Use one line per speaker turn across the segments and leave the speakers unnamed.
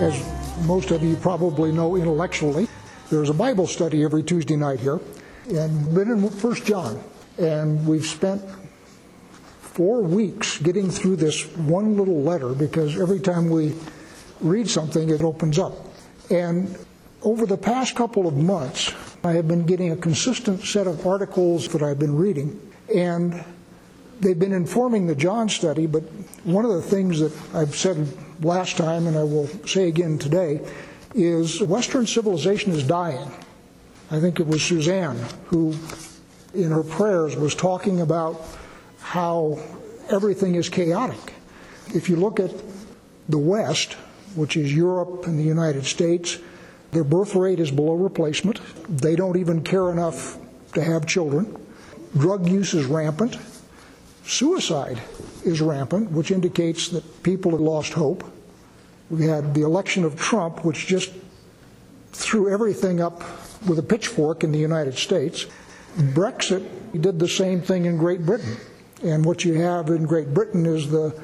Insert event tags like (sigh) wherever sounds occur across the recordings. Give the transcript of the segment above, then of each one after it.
as most of you probably know intellectually, there's a Bible study every Tuesday night here, and we've been in First John, and we've spent four weeks getting through this one little letter because every time we read something, it opens up. And over the past couple of months, I have been getting a consistent set of articles that I've been reading, and they've been informing the John study. But one of the things that I've said last time, and I will say again today, is Western civilization is dying. I think it was Suzanne who, in her prayers, was talking about how everything is chaotic. If you look at the West, which is Europe and the United States, their birth rate is below replacement. They don't even care enough to have children. Drug use is rampant. Suicide is rampant, which indicates that people have lost hope. We had the election of Trump, which just threw everything up with a pitchfork in the United States. Brexit did the same thing in Great Britain. And what you have in Great Britain is the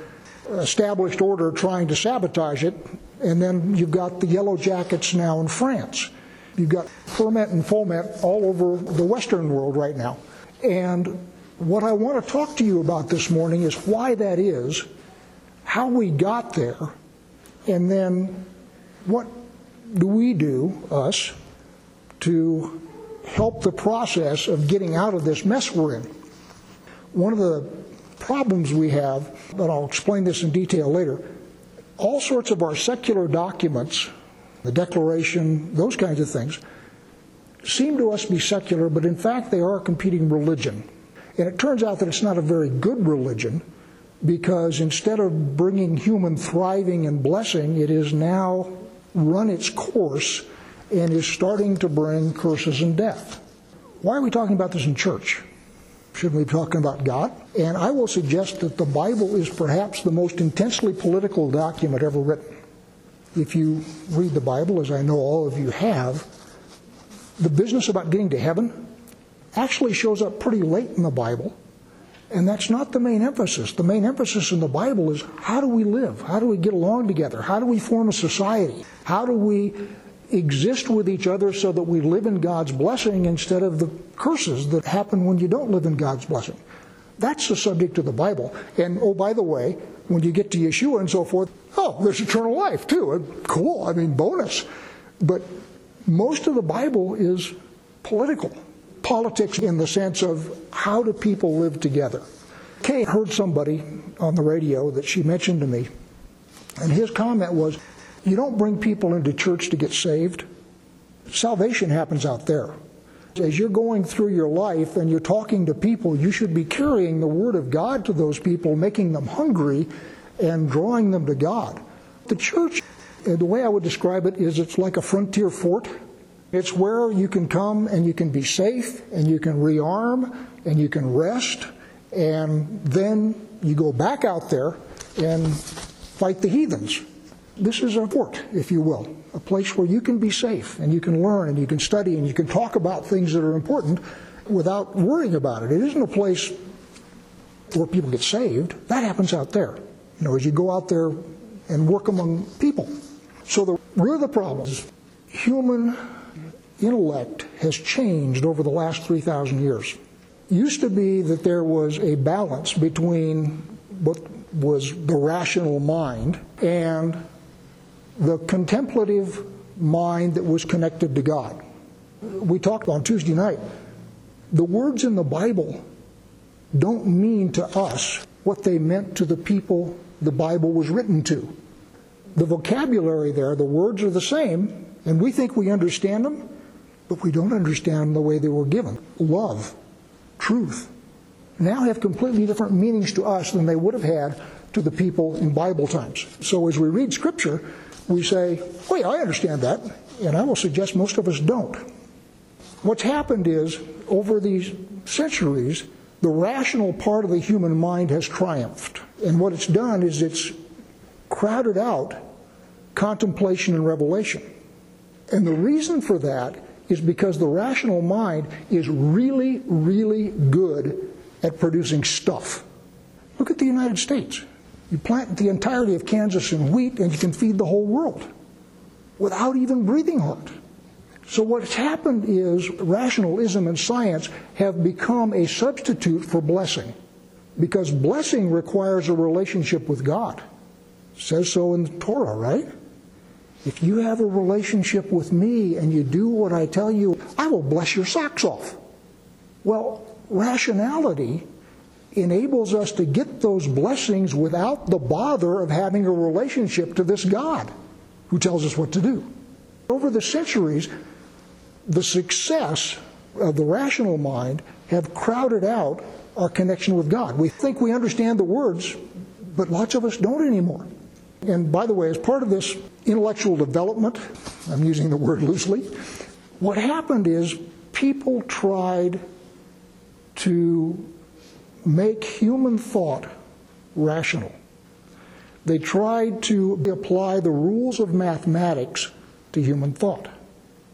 established order trying to sabotage it. And then you've got the yellow jackets now in France. You've got ferment and foment all over the Western world right now. And what I want to talk to you about this morning is why that is, how we got there, and then what do we do, us, to help the process of getting out of this mess we're in. One of the problems we have, but I'll explain this in detail later, all sorts of our secular documents, the Declaration, those kinds of things, seem to us to be secular, but in fact they are a competing religion. And it turns out that it's not a very good religion because instead of bringing human thriving and blessing, it has now run its course and is starting to bring curses and death. Why are we talking about this in church? Shouldn't we be talking about God? And I will suggest that the Bible is perhaps the most intensely political document ever written. If you read the Bible, as I know all of you have, the business about getting to heaven actually shows up pretty late in the Bible. And that's not the main emphasis. The main emphasis in the Bible is how do we live? How do we get along together? How do we form a society? How do we exist with each other so that we live in God's blessing instead of the curses that happen when you don't live in God's blessing. That's the subject of the Bible. And oh, by the way, when you get to Yeshua and so forth, oh, there's eternal life too. Uh, cool. I mean, bonus. But most of the Bible is political. Politics in the sense of how do people live together. Kay heard somebody on the radio that she mentioned to me, and his comment was, you don't bring people into church to get saved. Salvation happens out there. As you're going through your life and you're talking to people, you should be carrying the Word of God to those people, making them hungry and drawing them to God. The church, the way I would describe it, is it's like a frontier fort. It's where you can come and you can be safe and you can rearm and you can rest and then you go back out there and fight the heathens this is a fort, if you will, a place where you can be safe and you can learn and you can study and you can talk about things that are important without worrying about it. It isn't a place where people get saved. That happens out there. You know, as you go out there and work among people. So the root of the problem is human intellect has changed over the last 3,000 years. Used to be that there was a balance between what was the rational mind and the contemplative mind that was connected to God. We talked on Tuesday night. The words in the Bible don't mean to us what they meant to the people the Bible was written to. The vocabulary there, the words are the same, and we think we understand them, but we don't understand the way they were given. Love, truth, now have completely different meanings to us than they would have had to the people in Bible times. So as we read Scripture, we say, wait, I understand that. And I will suggest most of us don't. What's happened is, over these centuries, the rational part of the human mind has triumphed. And what it's done is it's crowded out contemplation and revelation. And the reason for that is because the rational mind is really, really good at producing stuff. Look at the United States. You plant the entirety of Kansas in wheat and you can feed the whole world. without even breathing hard. So what's happened is rationalism and science have become a substitute for blessing. Because blessing requires a relationship with God. It says so in the Torah, right? If you have a relationship with me and you do what I tell you, I will bless your socks off. Well, rationality enables us to get those blessings without the bother of having a relationship to this God who tells us what to do. Over the centuries, the success of the rational mind have crowded out our connection with God. We think we understand the words, but lots of us don't anymore. And by the way, as part of this intellectual development, I'm using the word loosely, what happened is people tried to make human thought rational. They tried to apply the rules of mathematics to human thought.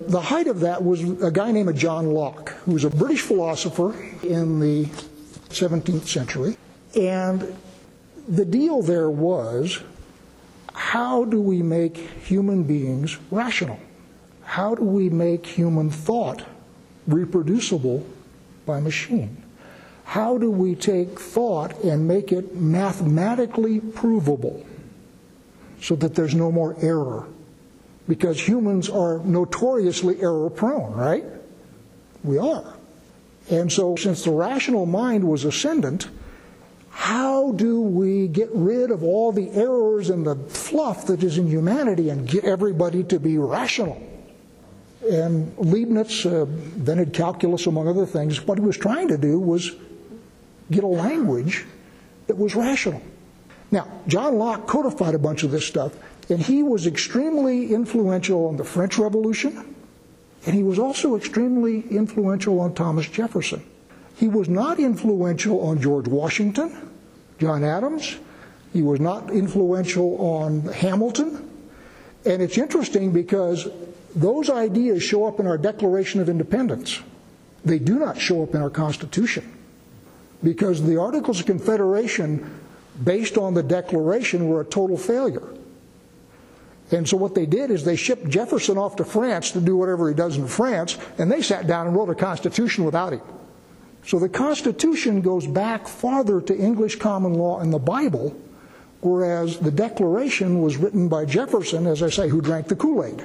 The height of that was a guy named John Locke, who was a British philosopher in the 17th century. And the deal there was how do we make human beings rational? How do we make human thought reproducible by machine? How do we take thought and make it mathematically provable so that there's no more error? Because humans are notoriously error prone, right? We are. And so, since the rational mind was ascendant, how do we get rid of all the errors and the fluff that is in humanity and get everybody to be rational? And Leibniz uh, invented calculus, among other things. What he was trying to do was get a language that was rational. Now, John Locke codified a bunch of this stuff, and he was extremely influential on the French Revolution, and he was also extremely influential on Thomas Jefferson. He was not influential on George Washington, John Adams. He was not influential on Hamilton. And it's interesting because those ideas show up in our Declaration of Independence. They do not show up in our Constitution because the Articles of Confederation, based on the Declaration, were a total failure. And so what they did is they shipped Jefferson off to France to do whatever he does in France, and they sat down and wrote a constitution without him. So the Constitution goes back farther to English common law and the Bible, whereas the Declaration was written by Jefferson, as I say, who drank the Kool Aid.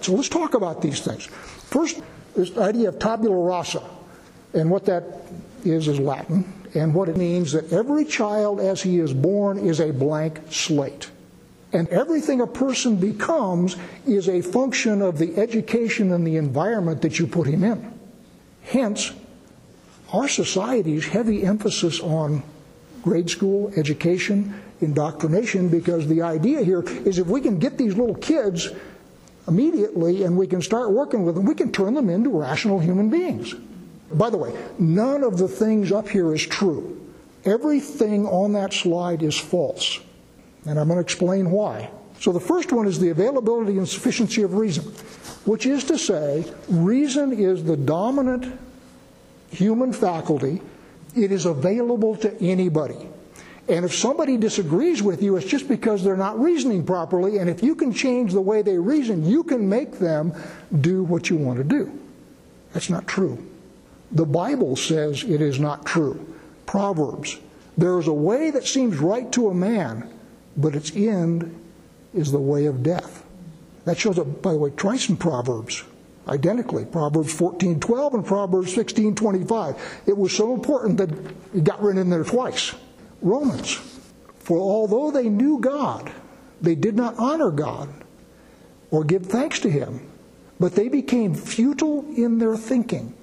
So let's talk about these things. First, this idea of tabula rasa, and what that is is Latin, and what it means that every child as he is born is a blank slate. And everything a person becomes is a function of the education and the environment that you put him in. Hence, our society's heavy emphasis on grade school education, indoctrination, because the idea here is if we can get these little kids immediately and we can start working with them, we can turn them into rational human beings. By the way, none of the things up here is true. Everything on that slide is false. And I'm going to explain why. So the first one is the availability and sufficiency of reason, which is to say, reason is the dominant human faculty, it is available to anybody. And if somebody disagrees with you, it's just because they're not reasoning properly. And if you can change the way they reason, you can make them do what you want to do. That's not true. The Bible says it is not true. Proverbs. There is a way that seems right to a man, but its end is the way of death. That shows up, by the way, twice in Proverbs identically proverbs 14:12 and proverbs 16:25 it was so important that it got written in there twice. Romans for although they knew god they did not honor god or give thanks to him but they became futile in their thinking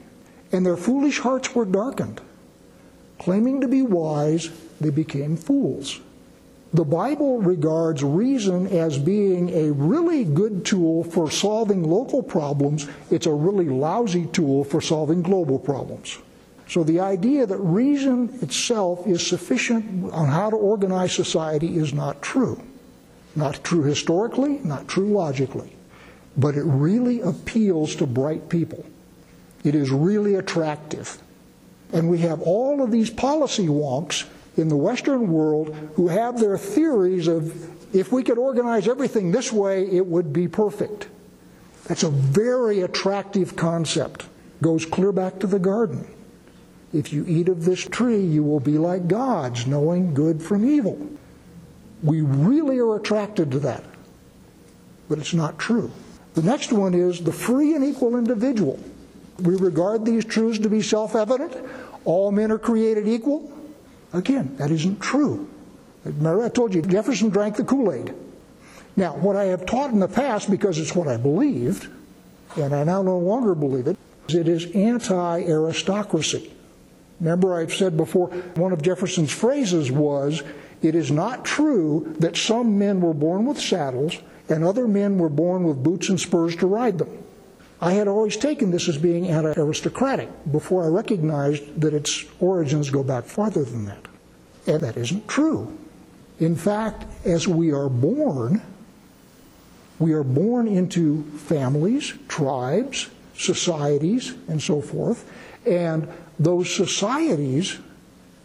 and their foolish hearts were darkened. Claiming to be wise they became fools the Bible regards reason as being a really good tool for solving local problems. It's a really lousy tool for solving global problems. So the idea that reason itself is sufficient on how to organize society is not true. Not true historically, not true logically. But it really appeals to bright people. It is really attractive. And we have all of these policy wonks in the Western world who have their theories of If we could organize everything this way, it would be perfect. That's a very attractive concept. Goes clear back to the garden. If you eat of this tree, you will be like gods, knowing good from evil. We really are attracted to that, but it's not true. The next one is the free and equal individual. We regard these truths to be self evident. All men are created equal. Again, that isn't true. Remember, I told you Jefferson drank the Kool Aid. Now, what I have taught in the past, because it's what I believed, and I now no longer believe it, is it is anti aristocracy. Remember, I've said before, one of Jefferson's phrases was, It is not true that some men were born with saddles and other men were born with boots and spurs to ride them. I had always taken this as being anti aristocratic before I recognized that its origins go back farther than that. And that isn't true. In fact, as we are born, we are born into families, tribes, societies, and so forth, and those societies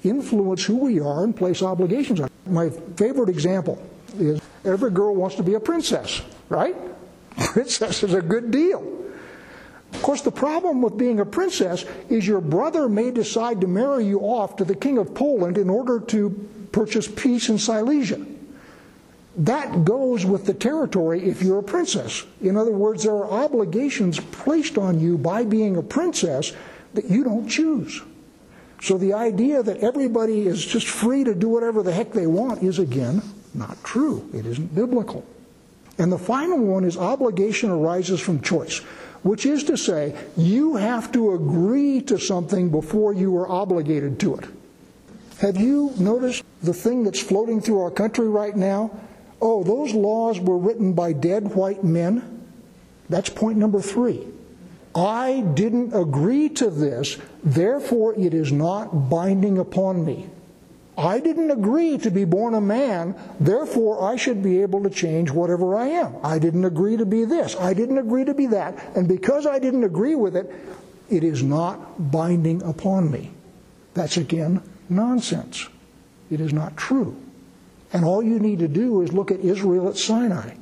influence who we are and place obligations on. My favorite example is every girl wants to be a princess, right? (laughs) Princess is a good deal. Of course, the problem with being a princess is your brother may decide to marry you off to the king of Poland in order to purchase peace in Silesia. That goes with the territory if you're a princess. In other words, there are obligations placed on you by being a princess that you don't choose. So the idea that everybody is just free to do whatever the heck they want is, again, not true. It isn't biblical. And the final one is obligation arises from choice, which is to say, you have to agree to something before you are obligated to it. Have you noticed the thing that's floating through our country right now? Oh, those laws were written by dead white men. That's point number three. I didn't agree to this, therefore it is not binding upon me. I didn't agree to be born a man, therefore I should be able to change whatever I am. I didn't agree to be this. I didn't agree to be that. And because I didn't agree with it, it is not binding upon me. That's again nonsense. It is not true. And all you need to do is look at Israel at Sinai.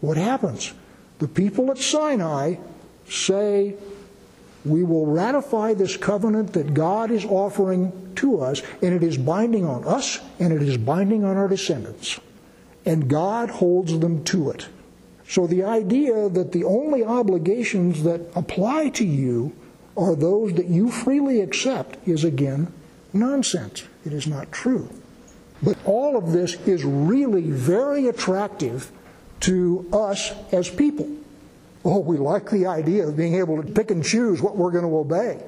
What happens? The people at Sinai say, we will ratify this covenant that God is offering to us, and it is binding on us and it is binding on our descendants. And God holds them to it. So the idea that the only obligations that apply to you are those that you freely accept is again nonsense. It is not true. But all of this is really very attractive to us as people. Oh, we like the idea of being able to pick and choose what we're going to obey.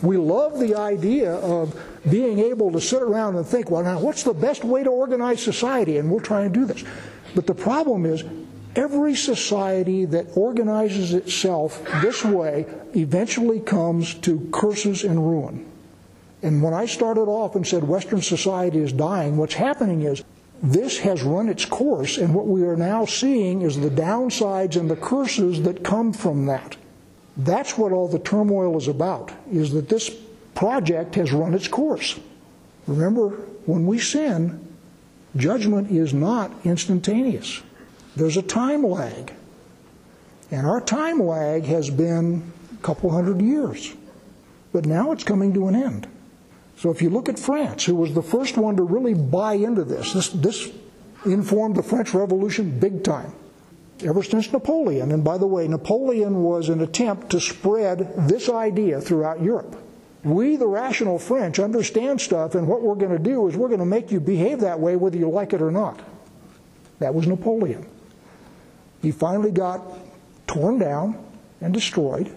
We love the idea of being able to sit around and think, well, now, what's the best way to organize society? And we'll try and do this. But the problem is, every society that organizes itself this way eventually comes to curses and ruin. And when I started off and said Western society is dying, what's happening is this has run its course, and what we are now seeing is the downsides and the curses that come from that. That's what all the turmoil is about, is that this project has run its course. Remember, when we sin, judgment is not instantaneous. There's a time lag. And our time lag has been a couple hundred years. But now it's coming to an end. So if you look at France, who was the first one to really buy into this, this, this informed the French Revolution big time. Ever since Napoleon, and by the way, Napoleon was an attempt to spread this idea throughout Europe. We, the rational French, understand stuff, and what we're going to do is we're going to make you behave that way whether you like it or not. That was Napoleon. He finally got torn down and destroyed.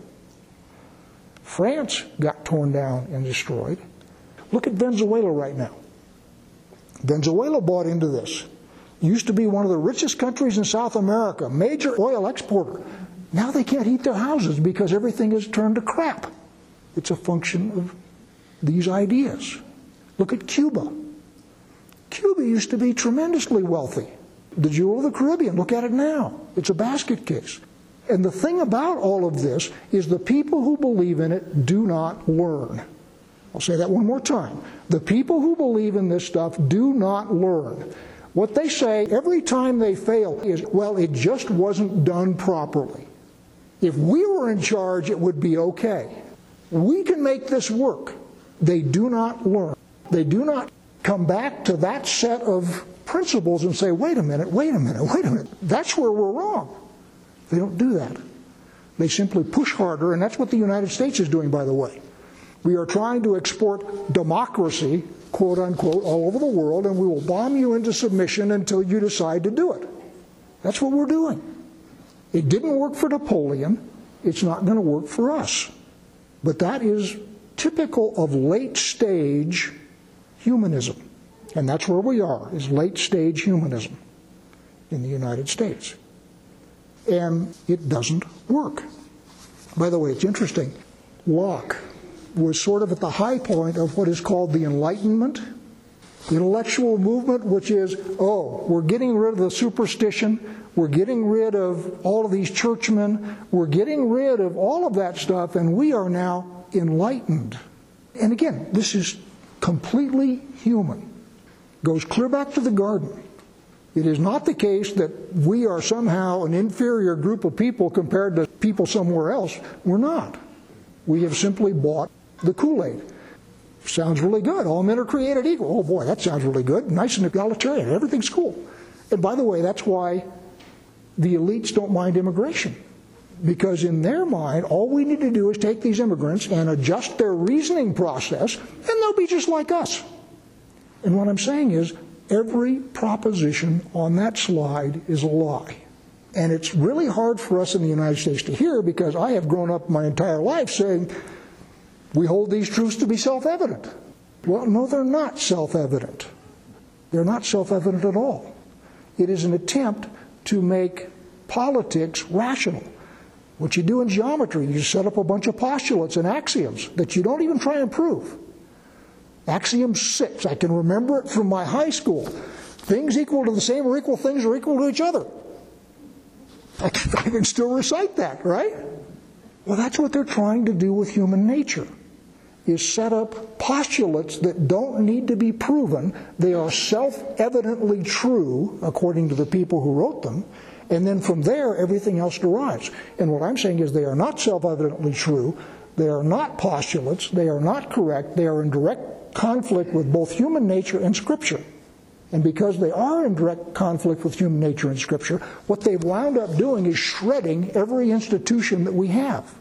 France got torn down and destroyed. Look at Venezuela right now. Venezuela bought into this. Used to be one of the richest countries in South America, major oil exporter. Now they can't heat their houses because everything is turned to crap. It's a function of these ideas. Look at Cuba. Cuba used to be tremendously wealthy. The jewel of the Caribbean, look at it now. It's a basket case. And the thing about all of this is the people who believe in it do not learn. I'll say that one more time. The people who believe in this stuff do not learn. What they say every time they fail is, well, it just wasn't done properly. If we were in charge, it would be okay. We can make this work. They do not learn. They do not come back to that set of principles and say, wait a minute, wait a minute, wait a minute. That's where we're wrong. They don't do that. They simply push harder, and that's what the United States is doing, by the way. We are trying to export democracy, quote unquote, all over the world, and we will bomb you into submission until you decide to do it. That's what we're doing. It didn't work for Napoleon. It's not going to work for us. But that is typical of late stage humanism. And that's where we are, is late stage humanism in the United States. And it doesn't work. By the way, it's interesting. Locke was sort of at the high point of what is called the Enlightenment, the intellectual movement, which is, oh, we're getting rid of the superstition, we're getting rid of all of these churchmen. We're getting rid of all of that stuff, and we are now enlightened. And again, this is completely human. Goes clear back to the garden. It is not the case that we are somehow an inferior group of people compared to people somewhere else. We're not. We have simply bought the Kool Aid. Sounds really good. All men are created equal. Oh boy, that sounds really good. Nice and egalitarian. Everything's cool. And by the way, that's why the elites don't mind immigration. Because in their mind, all we need to do is take these immigrants and adjust their reasoning process, and they'll be just like us. And what I'm saying is, every proposition on that slide is a lie. And it's really hard for us in the United States to hear because I have grown up my entire life saying, we hold these truths to be self evident. Well, no, they're not self evident. They're not self evident at all. It is an attempt to make politics rational. What you do in geometry, you set up a bunch of postulates and axioms that you don't even try and prove. Axiom six, I can remember it from my high school. Things equal to the same or equal things are equal to each other. I can, I can still recite that, right? Well, that's what they're trying to do with human nature is set up postulates that don't need to be proven. They are self evidently true, according to the people who wrote them, and then from there, everything else derives. And what I'm saying is they are not self evidently true, they are not postulates, they are not correct, they are in direct conflict with both human nature and Scripture. And because they are in direct conflict with human nature and Scripture, what they've wound up doing is shredding every institution that we have.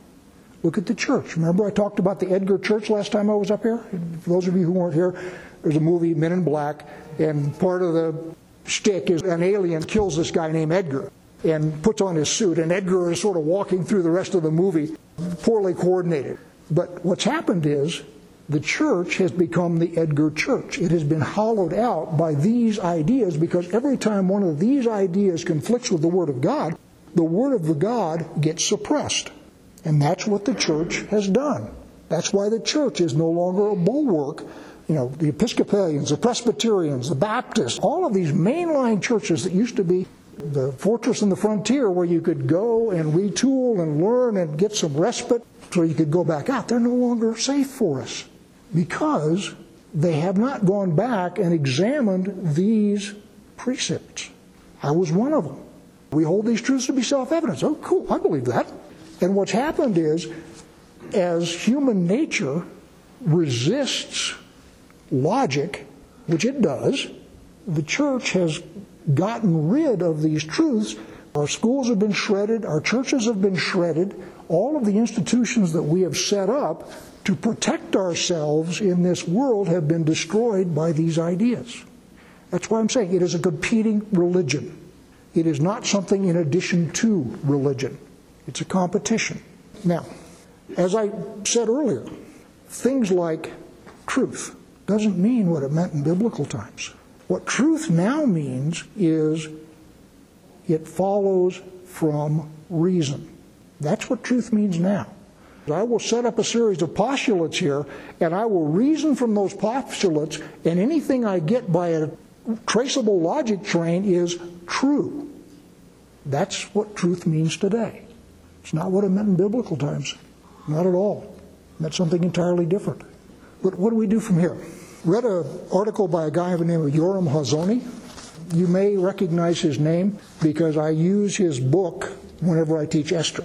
Look at the church. Remember I talked about the Edgar Church last time I was up here? For those of you who weren't here, there's a movie, Men in Black, and part of the shtick is an alien kills this guy named Edgar and puts on his suit, and Edgar is sort of walking through the rest of the movie, poorly coordinated. But what's happened is the church has become the Edgar church. It has been hollowed out by these ideas because every time one of these ideas conflicts with the Word of God, the Word of the God gets suppressed. And that's what the church has done. That's why the church is no longer a bulwark. You know, the Episcopalians, the Presbyterians, the Baptists, all of these mainline churches that used to be the fortress in the frontier where you could go and retool and learn and get some respite so you could go back out, they're no longer safe for us because they have not gone back and examined these precepts. I was one of them. We hold these truths to be self evident. Oh, cool, I believe that. And what's happened is, as human nature resists logic, which it does, the church has gotten rid of these truths. Our schools have been shredded, our churches have been shredded, all of the institutions that we have set up to protect ourselves in this world have been destroyed by these ideas. That's why I'm saying it is a competing religion. It is not something in addition to religion. It's a competition. Now, as I said earlier, things like truth doesn't mean what it meant in biblical times. What truth now means is it follows from reason. That's what truth means now. I will set up a series of postulates here, and I will reason from those postulates, and anything I get by a traceable logic train is true. That's what truth means today. It's not what it meant in biblical times. Not at all. It meant something entirely different. But what do we do from here? Read an article by a guy by the name of Yoram Hazony. You may recognize his name because I use his book whenever I teach Esther.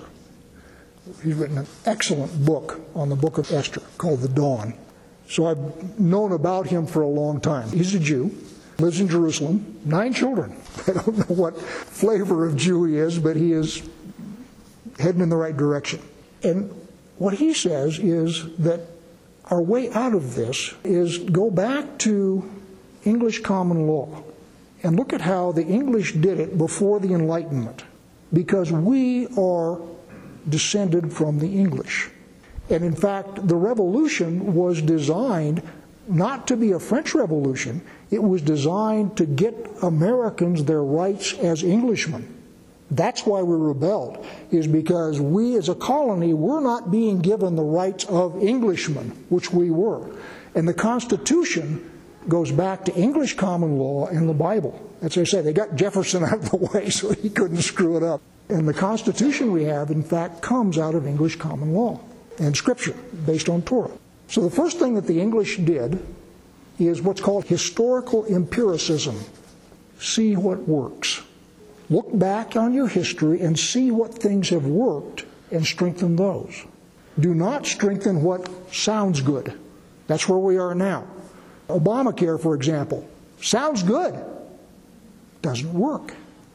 He's written an excellent book on the book of Esther called The Dawn. So I've known about him for a long time. He's a Jew, lives in Jerusalem, nine children. (laughs) I don't know what flavor of Jew he is, but he is heading in the right direction. And what he says is that our way out of this is go back to English common law and look at how the English did it before the Enlightenment, because we are descended from the English. And in fact, the revolution was designed not to be a French revolution, it was designed to get Americans their rights as Englishmen. That's why we rebelled, is because we as a colony were not being given the rights of Englishmen, which we were. And the Constitution goes back to English common law and the Bible. As I say, they got Jefferson (laughs) out of the way so he couldn't screw it up. And the Constitution we have, in fact, comes out of English common law and Scripture based on Torah. So the first thing that the English did is what's called historical empiricism. See what works. Look back on your history and see what things have worked and strengthen those. Do not strengthen what sounds good. That's where we are now. Obamacare, for example, sounds good, doesn't work.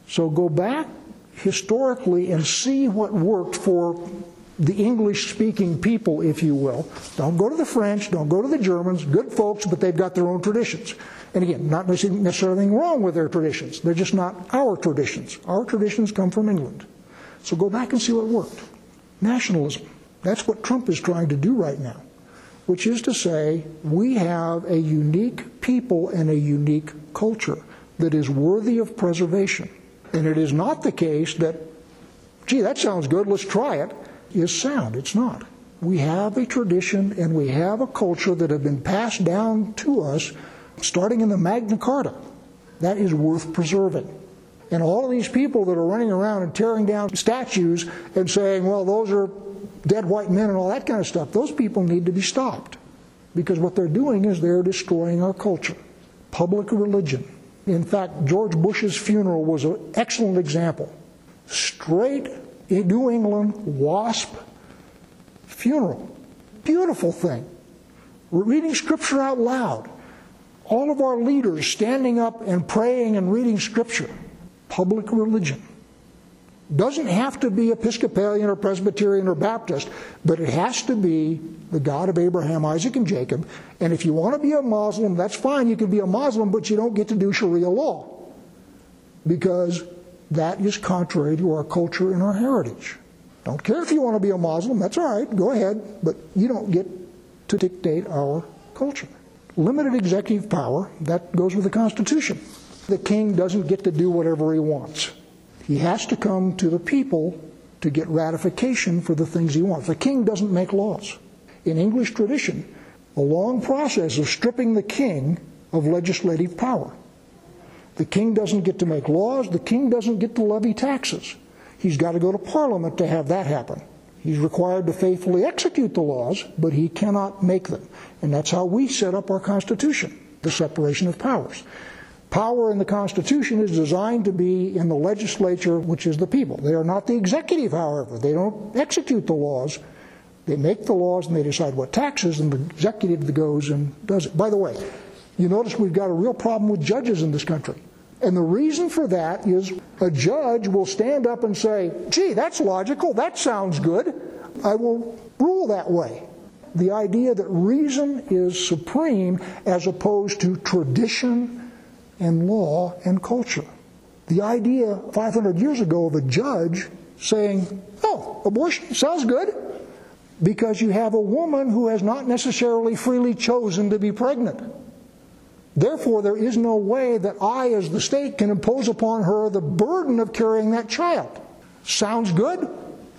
So go back historically and see what worked for the English speaking people, if you will. Don't go to the French, don't go to the Germans, good folks, but they've got their own traditions. And again, not necessarily anything wrong with their traditions. They're just not our traditions. Our traditions come from England. So go back and see what worked. Nationalism. That's what Trump is trying to do right now, which is to say, we have a unique people and a unique culture that is worthy of preservation. And it is not the case that, gee, that sounds good, let's try it is sound. It's not. We have a tradition and we have a culture that have been passed down to us starting in the Magna Carta. That is worth preserving. And all of these people that are running around and tearing down statues and saying, well, those are dead white men and all that kind of stuff, those people need to be stopped. Because what they're doing is they're destroying our culture. Public religion. In fact, George Bush's funeral was an excellent example. Straight New England WASP funeral. Beautiful thing. We're reading scripture out loud. All of our leaders standing up and praying and reading scripture. Public religion. Doesn't have to be Episcopalian or Presbyterian or Baptist, but it has to be the God of Abraham, Isaac, and Jacob. And if you want to be a Muslim, that's fine. You can be a Muslim, but you don't get to do Sharia law. Because that is contrary to our culture and our heritage. Don't care if you want to be a Muslim, that's all right, go ahead, but you don't get to dictate our culture. Limited executive power, that goes with the Constitution. The king doesn't get to do whatever he wants. He has to come to the people to get ratification for the things he wants. The king doesn't make laws. In English tradition, a long process of stripping the king of legislative power. The king doesn't get to make laws, the king doesn't get to levy taxes. He's got to go to parliament to have that happen. He's required to faithfully execute the laws, but he cannot make them. And that's how we set up our Constitution the separation of powers. Power in the Constitution is designed to be in the legislature, which is the people. They are not the executive, however. They don't execute the laws. They make the laws and they decide what taxes, and the executive goes and does it. By the way, you notice we've got a real problem with judges in this country. And the reason for that is a judge will stand up and say, gee, that's logical, that sounds good, I will rule that way. The idea that reason is supreme as opposed to tradition and law and culture. The idea 500 years ago of a judge saying, oh, abortion sounds good, because you have a woman who has not necessarily freely chosen to be pregnant. Therefore, there is no way that I, as the state, can impose upon her the burden of carrying that child. Sounds good?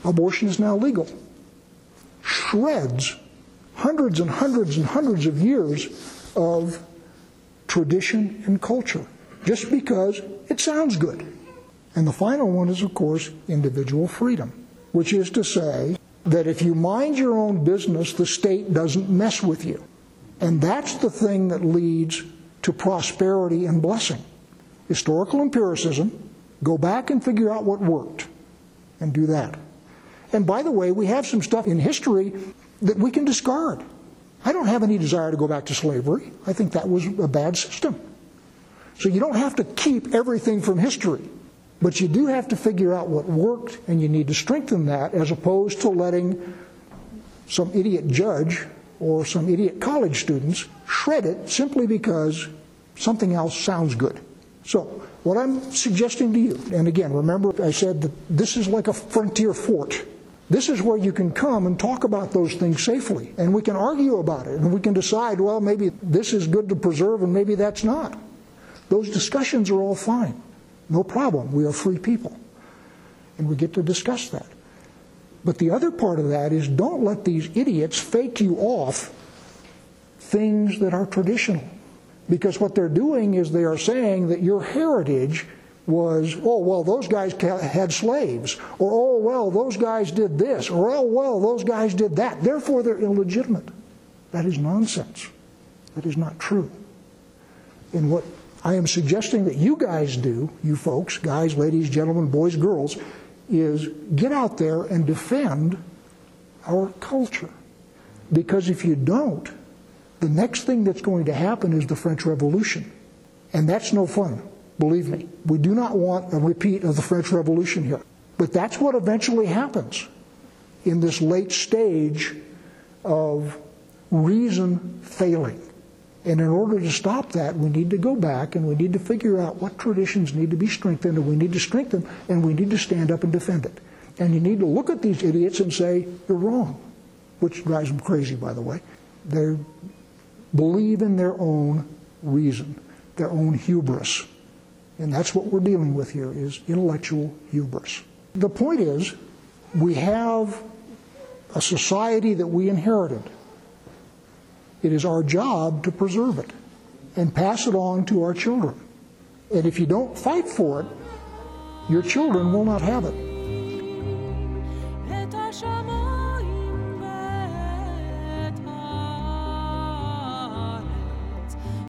Abortion is now legal. Shreds hundreds and hundreds and hundreds of years of tradition and culture just because it sounds good. And the final one is, of course, individual freedom, which is to say that if you mind your own business, the state doesn't mess with you. And that's the thing that leads to prosperity and blessing. historical empiricism, go back and figure out what worked, and do that. And by the way, we have some stuff in history that we can discard. I don't have any desire to go back to slavery. I think that was a bad system. So you don't have to keep everything from history, but you do have to figure out what worked, and you need to strengthen that as opposed to letting some idiot judge or some idiot college students shred it simply because something else sounds good. So, what I'm suggesting to you, and again, remember I said that this is like a frontier fort. This is where you can come and talk about those things safely, and we can argue about it, and we can decide, well, maybe this is good to preserve and maybe that's not. Those discussions are all fine. No problem. We are free people. And we get to discuss that. But the other part of that is don't let these idiots fake you off things that are traditional. Because what they're doing is they are saying that your heritage was, oh, well, those guys had slaves, or oh, well, those guys did this, or oh, well, those guys did that. Therefore, they're illegitimate. That is nonsense. That is not true. And what I am suggesting that you guys do, you folks, guys, ladies, gentlemen, boys, girls, is get out there and defend our culture. Because if you don't, the next thing that's going to happen is the French Revolution. And that's no fun, believe me. We do not want a repeat of the French Revolution here. But that's what eventually happens in this late stage of reason failing. And in order to stop that, we need to go back and we need to figure out what traditions need to be strengthened, and we need to strengthen, and we need to stand up and defend it. And you need to look at these idiots and say, you're wrong, which drives them crazy, by the way. They believe in their own reason, their own hubris. And that's what we're dealing with here is intellectual hubris. The point is, we have a society that we inherited it is our job to preserve it and pass it on to our children. And if you don't fight for it, your children will not have it.